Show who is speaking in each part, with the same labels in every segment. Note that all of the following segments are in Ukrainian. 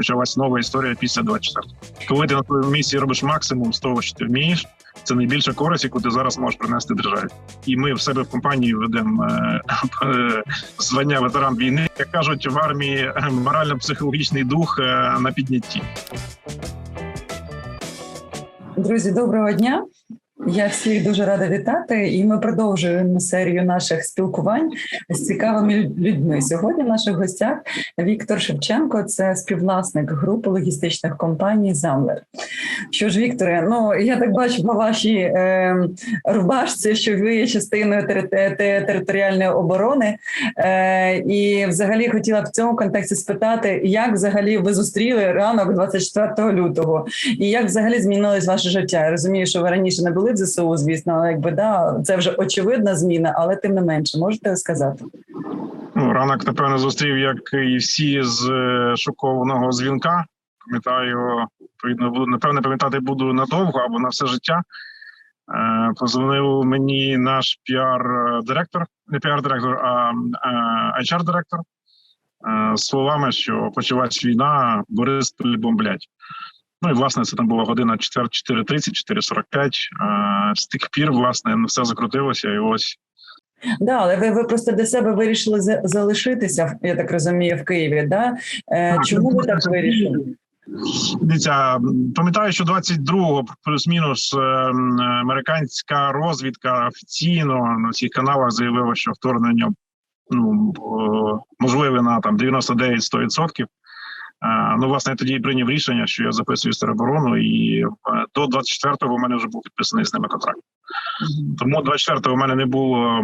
Speaker 1: почалась нова історія після 24. Коли ти на твоєму місці робиш максимум з того, що ти вмієш, це найбільша користь, яку ти зараз можеш принести державі. І ми в себе в компанії ведемо е, е, звання ветеран війни. Як кажуть в армії, е, морально-психологічний дух е, на піднятті.
Speaker 2: Друзі, доброго дня. Я всіх дуже рада вітати, і ми продовжуємо серію наших спілкувань з цікавими людьми. Сьогодні в наших гостях Віктор Шевченко, це співвласник групи логістичних компаній Замлер. Що ж, Вікторе, ну я так бачу по вашій е, рубашці, що ви є частиною територіальної оборони. Е, і взагалі хотіла в цьому контексті спитати, як взагалі ви зустріли ранок 24 лютого, і як взагалі змінилось ваше життя? Я розумію, що ви раніше не були в ЗСУ, звісно, але якби да, це вже очевидна зміна, але тим не менше, можете сказати?
Speaker 1: Ну, ранок, напевно, зустрів, як і всі з е, шокованого дзвінка. Пам'ятаю, відповідно, буду напевне пам'ятати буду надовго або на все життя. Е, Позвонив мені наш піар-директор, не піар-директор, а HR-директор е, словами, що почалась війна, Бориспіль бомблять. Ну і власне це там була година 4, 4.30, 4.45. Е, З тих пір, власне, все закрутилося, і ось
Speaker 2: Да, але ви, ви просто для себе вирішили за- залишитися, я так розумію, в Києві. Да? Е,
Speaker 1: Так,
Speaker 2: чому ви так вирішили?
Speaker 1: Дивіться, пам'ятаю, що 22-го плюс-мінус е, американська розвідка офіційно на всіх каналах заявила, що вторгнення ну можливе на там 99-100%. Ну, власне, я тоді і прийняв рішення, що я записую тероборону, і е, до 24-го у мене вже був підписаний з ними контракт. Тому 24-го у мене не було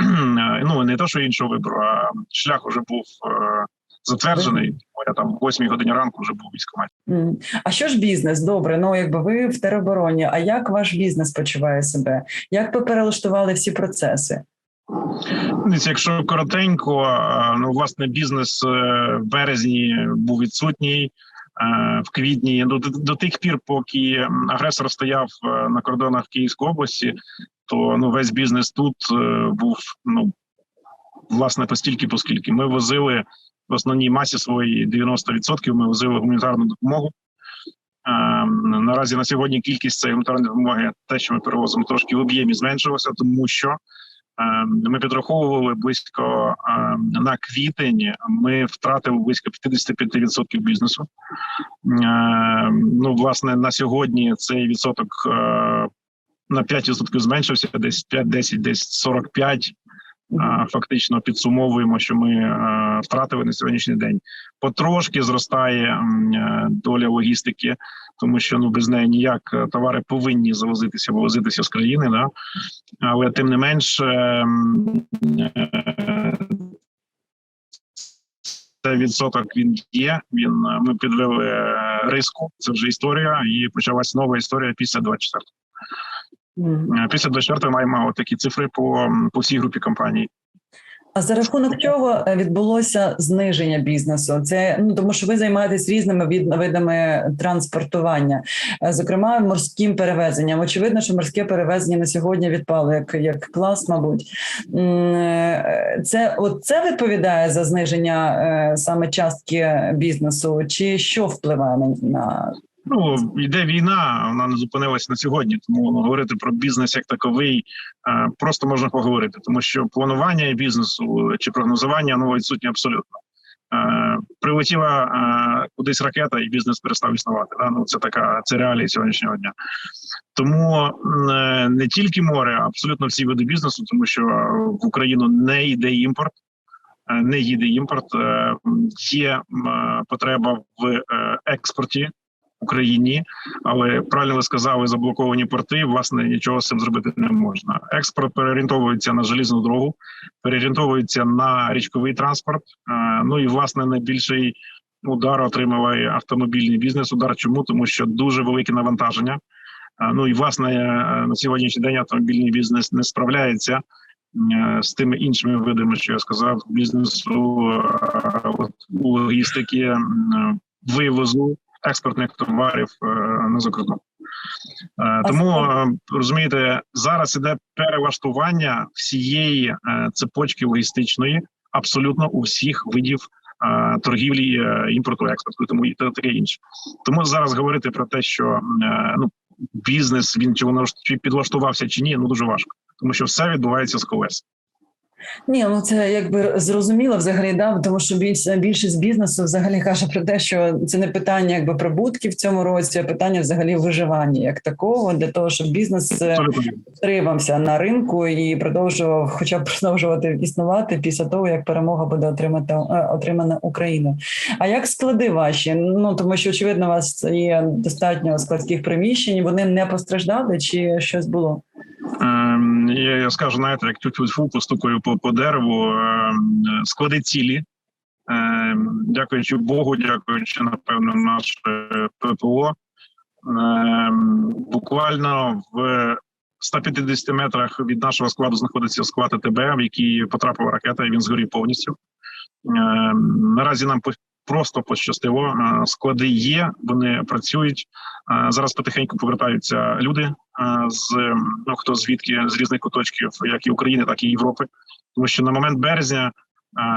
Speaker 1: ну не те, що іншого вибору, а шлях вже був е, затверджений. Я там в 8 годині ранку вже був в військкоматі.
Speaker 2: М. А що ж бізнес? Добре, ну якби ви в теробороні. А як ваш бізнес почуває себе? Як ви перелаштували всі процеси?
Speaker 1: Якщо коротенько, ну власне бізнес е, в березні був відсутній. е, В квітні ну, до, до тих пір, поки агресор стояв е, на кордонах Київської області, то ну весь бізнес тут був ну власне постільки, поскільки ми возили в основній масі своїй 90% Ми возили гуманітарну допомогу. Наразі на сьогодні кількість цієї гуманітарної допомоги, те, що ми перевозимо, трошки в об'ємі зменшилося, тому що ми підраховували близько е, на квітень. Ми втратили близько 55% бізнесу. Е, Ну, власне, на сьогодні цей відсоток е, на 5% зменшився, десь 5, 10, десь 45. Е, Фактично підсумовуємо, що ми е, втратили на сьогоднішній день. Потрошки зростає е, доля логістики, тому що ну без неї ніяк товари повинні завозитися, вивозитися з країни. Да? Але тим не менш, цей відсоток він є. Він ми підвели риску. Це вже історія, і почалась нова історія після 24
Speaker 2: М.
Speaker 1: Е, Після 24 маємо такі цифри по, по всій групі компаній.
Speaker 2: А за рахунок чого е, відбулося зниження бізнесу? Це ну тому, що ви займаєтесь різними від- видами транспортування, е, зокрема морським перевезенням. Очевидно, що морське перевезення на сьогодні відпало як, як клас, мабуть. Е, Це от це відповідає за зниження е, саме частки бізнесу, чи що впливає на
Speaker 1: Ну йде війна, вона не зупинилась на сьогодні. Тому говорити про бізнес як таковий е, просто можна поговорити, тому що планування бізнесу чи прогнозування ну відсутнє абсолютно. Е, Прилетіла е, кудись ракета, і бізнес перестав існувати. Да? Ну це така це реалії сьогоднішнього дня. Тому е, не тільки море, а абсолютно всі види бізнесу, тому що е, в Україну не йде імпорт. е, Не їде імпорт, Е, є е, потреба в е, експорті Україні, але правильно ви сказали, заблоковані порти. Власне нічого з цим зробити не можна. Експорт переорієнтовується на желізну дорогу, переорієнтовується на річковий транспорт. Е, Ну і власне найбільший удар отримав автомобільний бізнес. Удар чому? Тому що дуже велике навантаження. Е, Ну і власне е, на сьогоднішній день автомобільний бізнес не справляється. З тими іншими видами, що я сказав, бізнесу от, логістики, вивозу експортних товарів е, на закордон. Е, Тому е, розумієте, зараз іде перелаштування всієї цепочки логістичної абсолютно у всіх видів торгівлі, імпорту, експорту, тому і таке інше. Тому зараз говорити про те, що ну бізнес він чи воно чи підлаштувався чи ні, ну дуже важко, тому що все відбувається з колес.
Speaker 2: Ні, ну це якби зрозуміло взагалі, да, тому що більш, більшість бізнесу взагалі каже про те, що це не питання якби прибутків в цьому році, а питання взагалі виживання як такого, для того, щоб бізнес е, втримався на ринку і продовжував, хоча б продовжувати існувати після того, як перемога буде отримати е, отримана Україною. А як склади ваші? Ну тому що очевидно, у вас є достатньо складських приміщень. Вони не постраждали, чи щось було?
Speaker 1: Ем, я, скажу, знаєте, як тюфу постукаю по, по дереву, склади цілі. Дякуючи Богу, дякуючи, напевно, наше ППО. Буквально в 150 метрах від нашого складу знаходиться склад АТБ, в який потрапила ракета, і він згорів повністю. Наразі нам просто пощастило. Е, Склади є, вони працюють. Е, Зараз потихеньку повертаються люди е, з ну хто звідки з різних куточків, як і України, так і Європи. Тому що на момент березня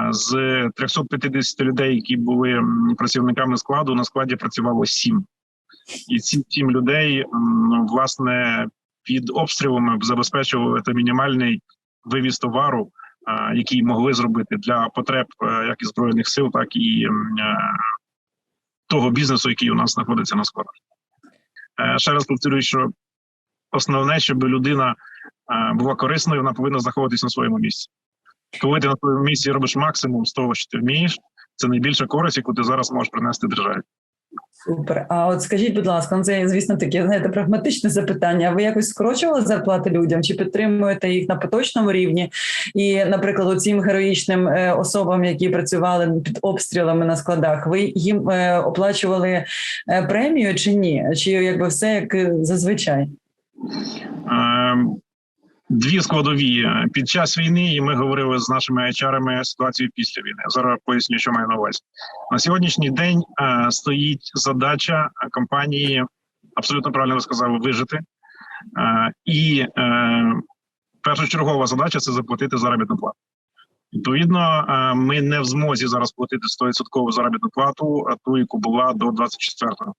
Speaker 1: з 350 людей, які були працівниками складу, на складі працювало сім. І ці сім людей власне під обстрілами забезпечували мінімальний вивіз товару, е, який могли зробити для потреб е, як і збройних сил, так і е, того бізнесу, який у нас знаходиться на складах. Ще раз повторюю, що основне, щоб людина була корисною, вона повинна знаходитися на своєму місці. Коли ти на своєму місці робиш максимум з того, що ти вмієш, це найбільша користь, яку ти зараз можеш принести державі.
Speaker 2: Супер. А от скажіть, будь ласка, ну це звісно таке знаєте, прагматичне запитання. Ви якось скорочували зарплати людям чи підтримуєте їх на поточному рівні? І, наприклад, цим героїчним е, особам, які працювали під обстрілами на складах, ви їм е, оплачували е, премію чи ні? Чи якби все як зазвичай?
Speaker 1: Ем, Дві складові під час війни, і ми говорили з нашими HR-ами ситуацію після війни. Зараз поясню, що маю на увазі. На сьогоднішній день е, стоїть задача компанії, абсолютно правильно ви сказали, вижити. Е, і е, першочергова задача це заплатити заробітну плату. Відповідно, ми не в змозі зараз платити 100% заробітну плату, ту, яку була до 24-го.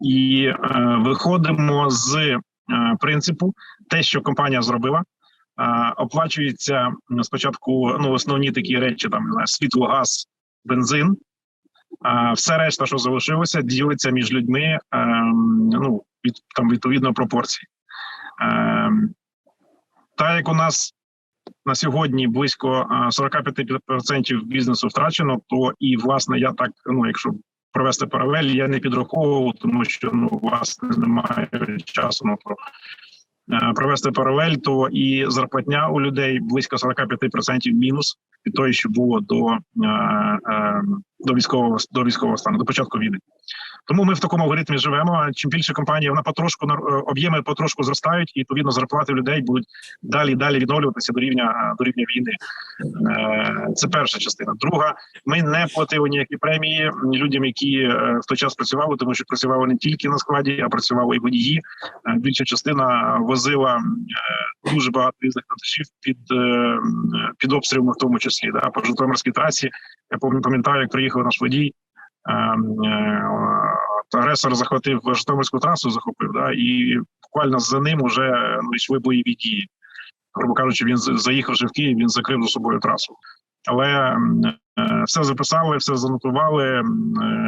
Speaker 1: І е, виходимо з принципу, те, що компанія зробила, е, оплачується спочатку ну, основні такі речі: там світло, газ, бензин. А все решта, що залишилося, ділиться між людьми ем, ну, від, там, відповідно пропорції. Ем, так як у нас на сьогодні близько е, 45% бізнесу втрачено, то і власне я так, ну якщо провести паралель, я не підраховував, тому що ну власне немає часу на то. Е, Провести паралель, то і зарплатня у людей близько 45% мінус від того, що було до, е, е, до військового до військового стану, до початку війни. Тому ми в такому алгоритмі живемо. Чим більше компанія, вона потрошку е, об'єми потрошку зростають, і відповідно зарплати людей будуть далі далі відновлюватися до рівня до рівня війни. Е, Це перша частина. Друга, ми не платили ніякі премії людям, які е, в той час працювали, тому що працювали не тільки на складі, а працювали і водії. Більша частина возила дуже багато різних вантажів під, під обстрілами, в тому числі. Да, по Житомирській трасі. Я пам'ятаю, як приїхав наш водій. е, е, Агресор захватив Житомирську трасу, захопив, да, і буквально за ним вже ну, йшли бойові дії. Грубо кажучи, він заїхавши в Київ, він закрив за собою трасу. Але е, все записали, все занотували е,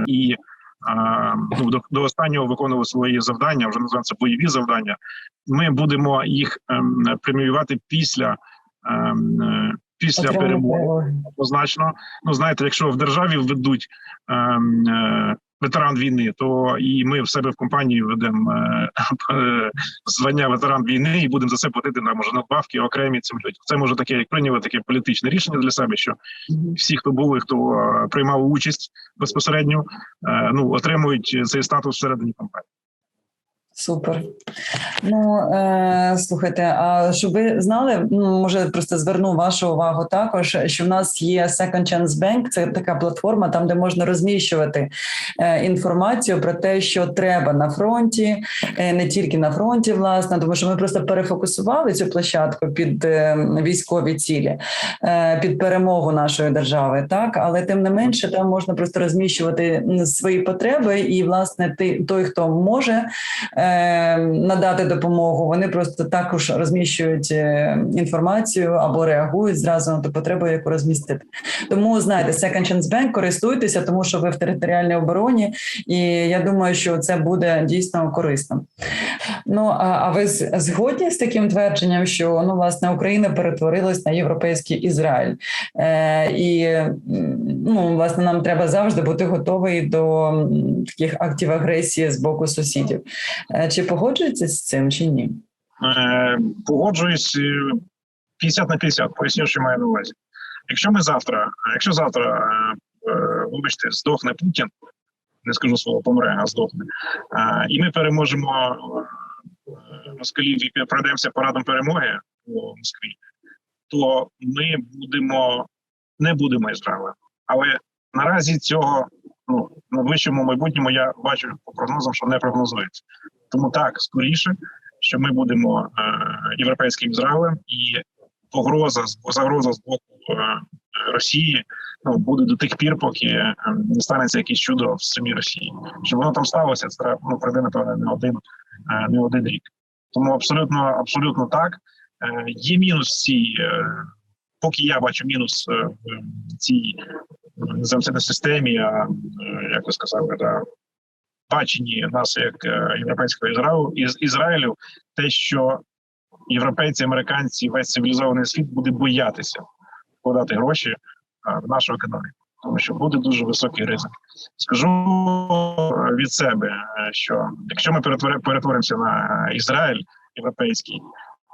Speaker 1: і е, ну, до, до останнього виконували свої завдання, вже називаються бойові завдання. Ми будемо їх ем, преміювати після. ем, е, Після
Speaker 2: Отримали
Speaker 1: перемоги
Speaker 2: перемоги.
Speaker 1: однозначно. Ну знаєте, якщо в державі введуть ем, е, ветеран війни, то і ми в себе в компанії введемо е, е, звання ветеран війни і будемо за це платити на може надбавки окремі цим людям. Це може таке, як прийняли таке політичне рішення для себе, що всі, хто були, хто е, приймав участь безпосередньо, е, ну отримують цей статус всередині компанії.
Speaker 2: Супер. Ну е, слухайте, а щоб ви знали, ну може просто зверну вашу увагу також, що в нас є Second Chance Bank, це така платформа, там де можна розміщувати е, інформацію про те, що треба на фронті, е, не тільки на фронті, власне, тому що ми просто перефокусували цю площадку під е, військові цілі, е, під перемогу нашої держави, так але тим не менше, там можна просто розміщувати свої потреби, і власне ти той, хто може е, надати допомогу, вони просто також розміщують е, інформацію або реагують зразу на ту потребу, яку розмістити. Тому знаєте, Second Chance Bank, користуйтеся, тому що ви в територіальній обороні, і я думаю, що це буде дійсно корисно. Ну а ви згодні з таким твердженням, що ну власне Україна перетворилась на європейський Ізраїль, е, і ну власне нам треба завжди бути готові до таких актів агресії з боку сусідів. Е, Чи погоджуєтеся з цим чи ні?
Speaker 1: Е, Погоджуюсь е, 50 на 50, поясню, що маю на увазі. Якщо ми завтра, якщо завтра, е, е, вибачте, здохне Путін, не скажу слово помре, а здохне, е, і ми переможемо е, москалів і пройдемося парадом перемоги у Москві, то ми будемо не будемо Ізраїлем. Але наразі цього ну в найближчому майбутньому я бачу по прогнозам, що не прогнозується. Тому так скоріше, що ми будемо е, європейським Ізраїлем, і погроза загроза з боку е, Росії ну буде до тих пір, поки е, не станеться якесь чудо в самій Росії. Щоб воно там сталося, це треба ну пройде напевно не один не один рік. Тому абсолютно абсолютно так. Є мінус цій, поки я бачу мінус в цій е, системі, а як ви сказали, баченні нас як е, європейського Ізраїлю із Ізраїлю, те, що європейці, американці, весь цивілізований світ буде боятися вкладати гроші е, в нашу економіку, тому що буде дуже високий ризик. Скажу е, від себе, що якщо ми перетворимося на Ізраїль європейський.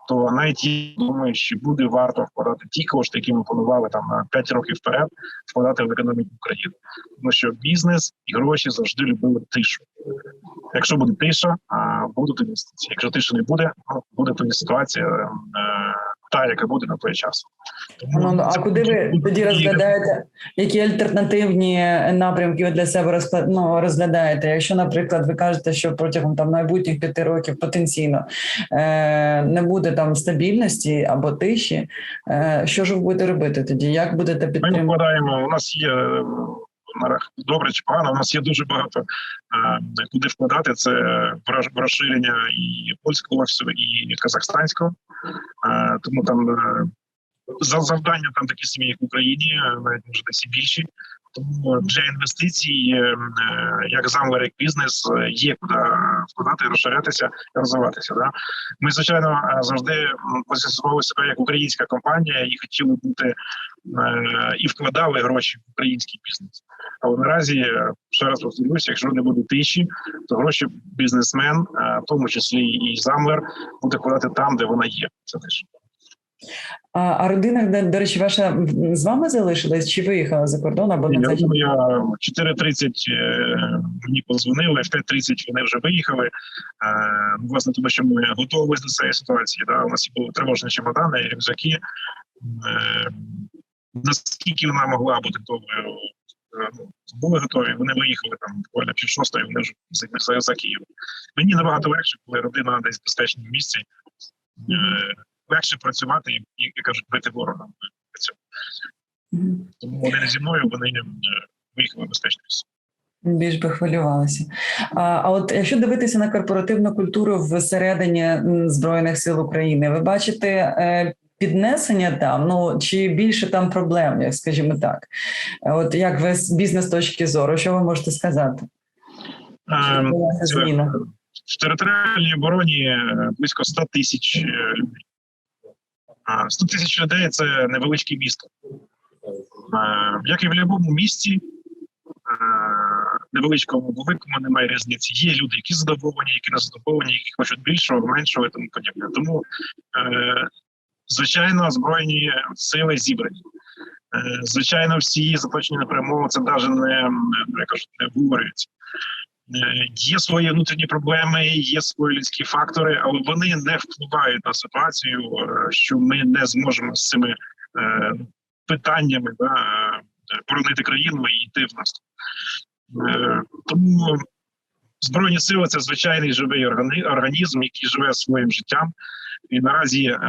Speaker 1: То навіть я думаю, що буде варто вкладати ті кошти, які ми планували там на 5 років вперед, вкладати в економіку України, тому що бізнес і гроші завжди любили тишу. Якщо буде тиша, будуть інвестиції. Якщо тиша не буде, ну, буде тоді ситуація е, та, яка буде на той час. Тому
Speaker 2: Ну, а
Speaker 1: це
Speaker 2: куди ви тоді розглядаєте, які альтернативні напрямки ви для себе ну, розглядаєте? Якщо, наприклад, ви кажете, що протягом там майбутніх п'яти років потенційно е, не буде там стабільності або тиші, е, що ж ви будете робити тоді? Як будете
Speaker 1: Ми
Speaker 2: підтримувати?
Speaker 1: вкладаємо. У нас є е, добре чи погано. У нас є дуже багато е, куди вкладати. Це в розширення і польського офісу, і казахстанського. Тому там е, за завдання там такі самі, як в Україні, е, навіть може десь і більші. Тому для інвестицій, е, як замлер, як бізнес, є куди вкладати, розширятися і розвиватися. Да? Ми, звичайно, завжди позиціонували себе як українська компанія і хотіли бути і вкладали гроші в український бізнес. Але наразі, ще раз повторюся, якщо не буде тиші, то гроші бізнесмен, в тому числі і замлер, буде вкладати там, де вона є. Це теж.
Speaker 2: А, а родина, де, до речі, ваша з вами залишилась чи виїхала за кордон або
Speaker 1: Я я в 4.30 е, мені позвонили, в 5.30 вони вже виїхали. Е, Власне, тому що ми готувалися до цієї ситуації. Да? У нас були тривожні чемодани, рюкзаки. Е, Наскільки вона могла бути готовою, е, ну, були готові, вони виїхали там буквально пів шостої, вони вже за, за, Київ. Мені набагато легше, коли родина десь в безпечному місці. Легше працювати і, і, і кажуть, бити ворога. Тому вони не зі мною, вони е, виїхали в.
Speaker 2: Більш би хвилювалися. А, а от якщо дивитися на корпоративну культуру всередині Збройних сил України, ви бачите е, піднесення там, ну чи більше там проблем, як скажімо так? От як ви з бізнес точки зору, що ви можете сказати?
Speaker 1: Ем,
Speaker 2: зміна?
Speaker 1: В територіальній обороні е, близько 100 тисяч людей. А 100 тисяч людей це невеличке місто. Як і в будь-якому місті, невеличкому, великому немає різниці. Є люди, які задоволені, які не задоволені, які хочуть більшого, меншого і тому подібне. Тому, е, звичайно, збройні сили зібрані. Е, Звичайно, всі заточені на це навіть не, не обговорюється. Є свої внутрішні проблеми, є свої людські фактори, але вони не впливають на ситуацію, е, що ми не зможемо з цими е, питаннями да, е, боронити країну і йти в. Е, Тому збройні сили це звичайний живий організм, який живе своїм життям, і наразі е,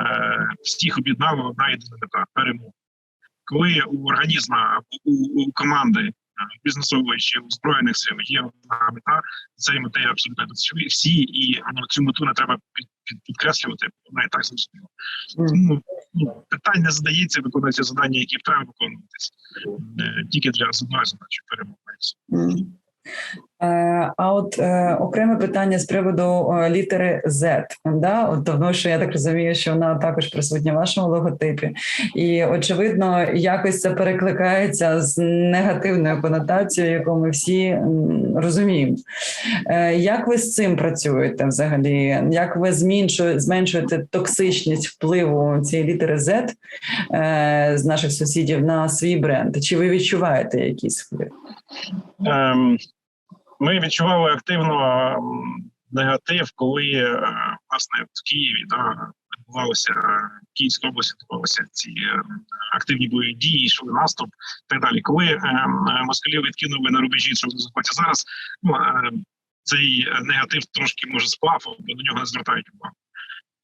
Speaker 1: всіх об'єднала одна єдина мета перемога. Коли у організма або у, у команди бізнесової чи збройних сил є одна мета, цієї мети абсолютно досягли всі, і ну, цю мету не треба під, під, підкреслювати, вона і так зрозуміла. Тому ну, питання не задається, виконуються завдання, які треба виконуватись е, тільки для одної задачі перемоги.
Speaker 2: Е, А от е, окреме питання з приводу е, літери Z. Да? От тому що я так розумію, що вона також присутня в вашому логотипі, і очевидно, якось це перекликається з негативною конотацією, яку ми всі розуміємо. Як ви з цим працюєте взагалі? Як ви зменшуєте, зменшуєте токсичність впливу цієї літери Z з наших сусідів на свій бренд? Чи ви відчуваєте якийсь вплив?
Speaker 1: Ем, ми відчували активно негатив, коли е, власне в Києві да, відбувалися е, в Київській області відбувалися ці е, активні бойові дії, йшли наступ і так далі. Коли е, москалів відкинули на рубежі, що вони захоплюють зараз, ну, е, цей негатив трошки може сплав, бо на нього не звертають увагу.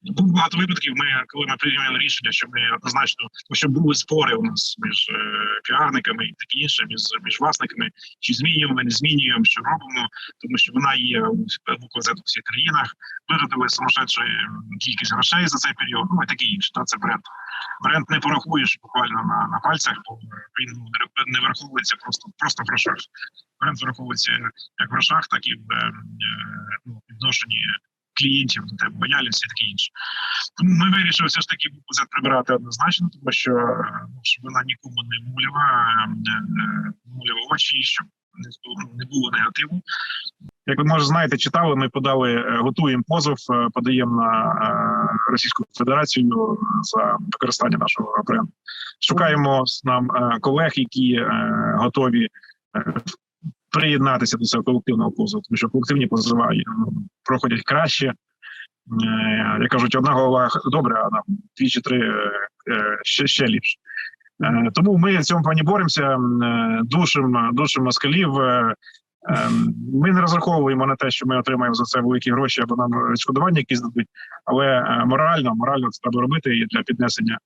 Speaker 1: Було багато випадків. Ми коли ми прийняли рішення, що ми однозначно, що були спори у нас між е, піарниками і таке інше, між між власниками, чи змінюємо, не змінюємо, що робимо, тому що вона є буква Z у всіх країнах. Виробили сумасшедшу кількість грошей за цей період. Ну і таке інше. Та це бренд. Бренд не порахуєш буквально на, на пальцях, бо він не- враховується просто просто в грошах. Бренд враховується як в грошах, так і в е, е, ну, відношенні клієнтів до тебе, лояльність і таке інше. Тому ми вирішили все ж таки букву прибирати однозначно, тому що е, ну, щоб вона нікому не муляла, е, е, муляла очі, щоб не було, негативу. Як ви може знаєте, читали, ми подали, готуємо позов, подаємо на Російську Федерацію за використання нашого бренду. Шукаємо нам колег, які готові приєднатися до цього колективного позову, тому що колективні позови е, проходять краще. Е, Як кажуть, одна голова добре, а там дві чи три е, ще, ще ліпше. Тому ми в цьому плані боремося, душим, душим москалів. Ми не розраховуємо на те, що ми отримаємо за це великі гроші або нам відшкодування якісь дадуть, але морально, морально це треба робити і для піднесення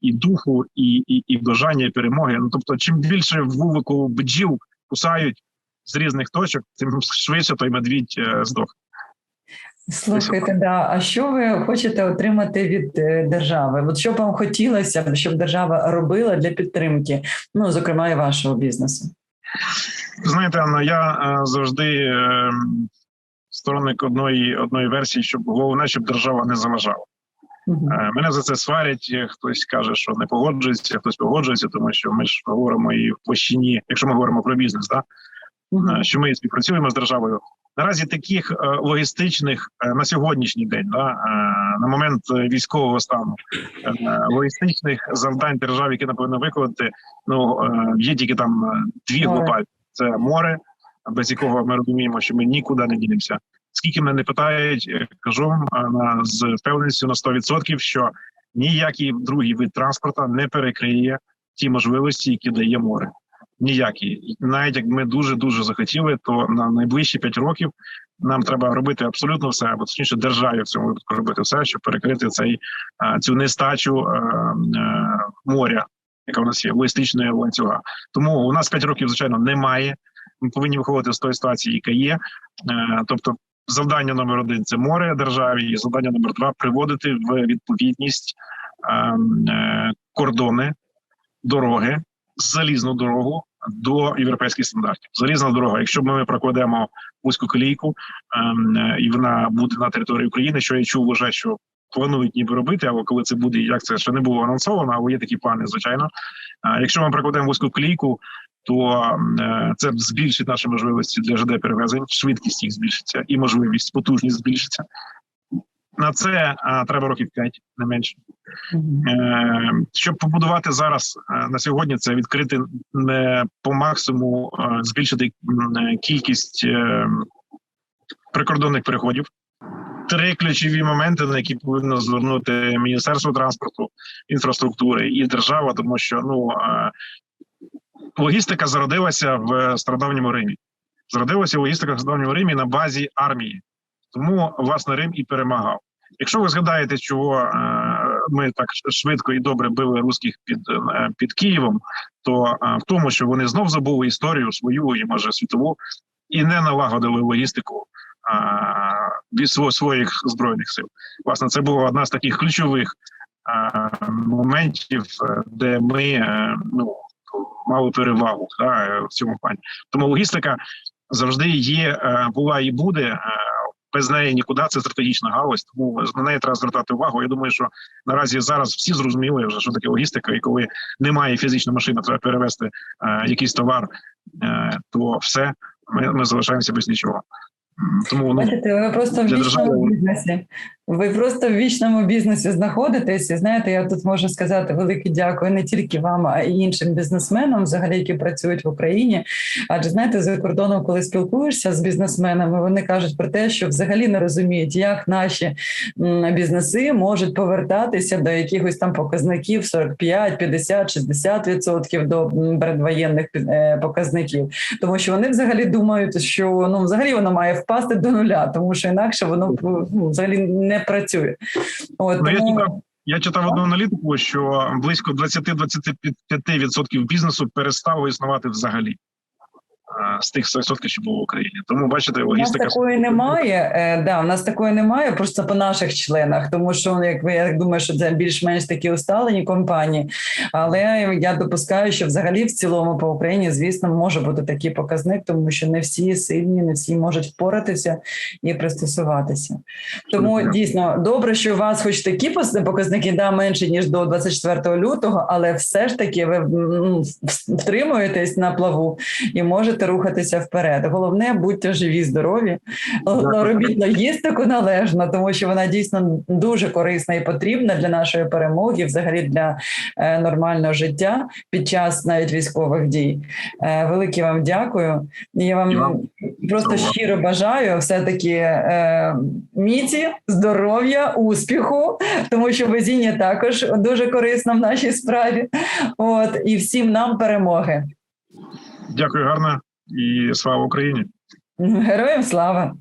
Speaker 1: і духу, і, і, і бажання, і перемоги. Ну тобто, чим більше вулику бджіл кусають з різних точок, тим швидше той медвідь е, здох.
Speaker 2: Слухайте, да. А що ви хочете отримати від е, держави? От що б вам хотілося, щоб держава робила для підтримки, ну зокрема і вашого бізнесу?
Speaker 1: Знаєте, Анна, я е, завжди е, сторонник одної одної версії, щоб головне, щоб держава не заважала. Е, Мене за це сварять. Хтось каже, що не погоджується, хтось погоджується, тому що ми ж говоримо і в площині, якщо ми говоримо про бізнес, да Е, що ми співпрацюємо з державою. Наразі таких е, логістичних е, на сьогоднішній день, да, на момент військового стану, логістичних завдань держави, які напевно виконати, ну є тільки там дві глобальні: це море, без якого ми розуміємо, що ми нікуди не дінемося. Скільки мене не питають, кажу на з впевненістю на 100%, що ніякий другий вид транспорту не перекриє ті можливості, які дає море ніякі. Навіть як ми дуже дуже захотіли, то на найближчі 5 років нам треба робити абсолютно все, або точніше державі в цьому випадку робити все, щоб перекрити цей цю нестачу моря, яка в нас є логістичної ланцюга. Тому у нас 5 років, звичайно, немає. Ми повинні виходити з тої ситуації, яка є. Е, тобто, завдання номер один це море державі, і завдання номер два приводити в відповідність е, е, кордони, дороги, залізну дорогу до європейських стандартів. Залізна дорога. Якщо ми прокладемо вузьку колійку ем, і вона буде на території України, що я чув вже, що планують ніби робити, або коли це буде, як це ще не було анонсовано, але є такі плани, звичайно. Якщо ми прокладемо вузьку колійку, то е, це збільшить наші можливості для ЖД перевезень, швидкість їх збільшиться і можливість, потужність збільшиться. На це а, треба років 5, не менше. Е, щоб побудувати зараз е, на сьогодні, це відкрити не по максимуму е, збільшити е, кількість е, прикордонних переходів. Три ключові моменти, на які повинно звернути Міністерство транспорту, інфраструктури і держава, тому що ну е, логістика зародилася в стародавньому Римі. Зародилася логістика в стародавньому Римі на базі армії, тому власне Рим і перемагав. Якщо ви згадаєте, чого е, ми так швидко і добре били русських під, е, під Києвом, то е, в тому, що вони знов забули історію свою і може світову, і не налагодили логістику від своїх збройних сил. Власне, це була одна з таких ключових моментів, де ми ну мали перевагу да, в цьому плані. Тому логістика завжди є, була і буде. Без неї нікуди це стратегічна галузь, тому на неї треба звертати увагу. Я думаю, що наразі зараз всі зрозуміли вже, що таке логістика, і коли немає фізичної машини, треба перевезти е, якийсь товар, е, то все ми, ми залишаємося без нічого. Тому ну
Speaker 2: Бачите, ви просто в бізнесі. Ви просто в вічному бізнесі знаходитесь. І знаєте, я тут можу сказати велике дякую не тільки вам, а й іншим бізнесменам, взагалі, які працюють в Україні. Адже знаєте, за кордоном, коли спілкуєшся з бізнесменами, вони кажуть про те, що взагалі не розуміють, як наші бізнеси можуть повертатися до якихось там показників 45, 50, 60 відсотків до передвоєнних е, показників тому що вони взагалі думають, що ну взагалі воно має впасти до нуля, тому що інакше воно ну, взагалі не працює. От
Speaker 1: Ну, я
Speaker 2: тому
Speaker 1: читав- я читав одну аналітику, що близько 20-25% бізнесу перестало існувати взагалі з тих 100%, що було в Україні. Тому бачите,
Speaker 2: у нас такої немає. Е, да, у нас такої немає просто по наших членах, тому що ну, як ви я думаю, що це більш-менш такі усталені компанії. Але я допускаю, що взагалі в цілому по Україні, звісно, може бути такий показник, тому що не всі сильні, не всі можуть впоратися і пристосуватися. Тому дійсно добре, що у вас хоч такі показники да менше ніж до 24 лютого, але все ж таки ви втримуєтесь на плаву і можете рухатися вперед. Головне, будьте живі, здорові, робіть логістику належно, тому що вона дійсно дуже корисна і потрібна для нашої перемоги, взагалі для е, нормального життя під час навіть військових дій. Е, велике вам дякую. Я вам просто щиро бажаю все-таки е, міці, здоров'я, успіху, тому що везіння також дуже корисно в нашій справі. От і всім нам перемоги.
Speaker 1: Дякую гарно і слава Україні.
Speaker 2: Героям слава!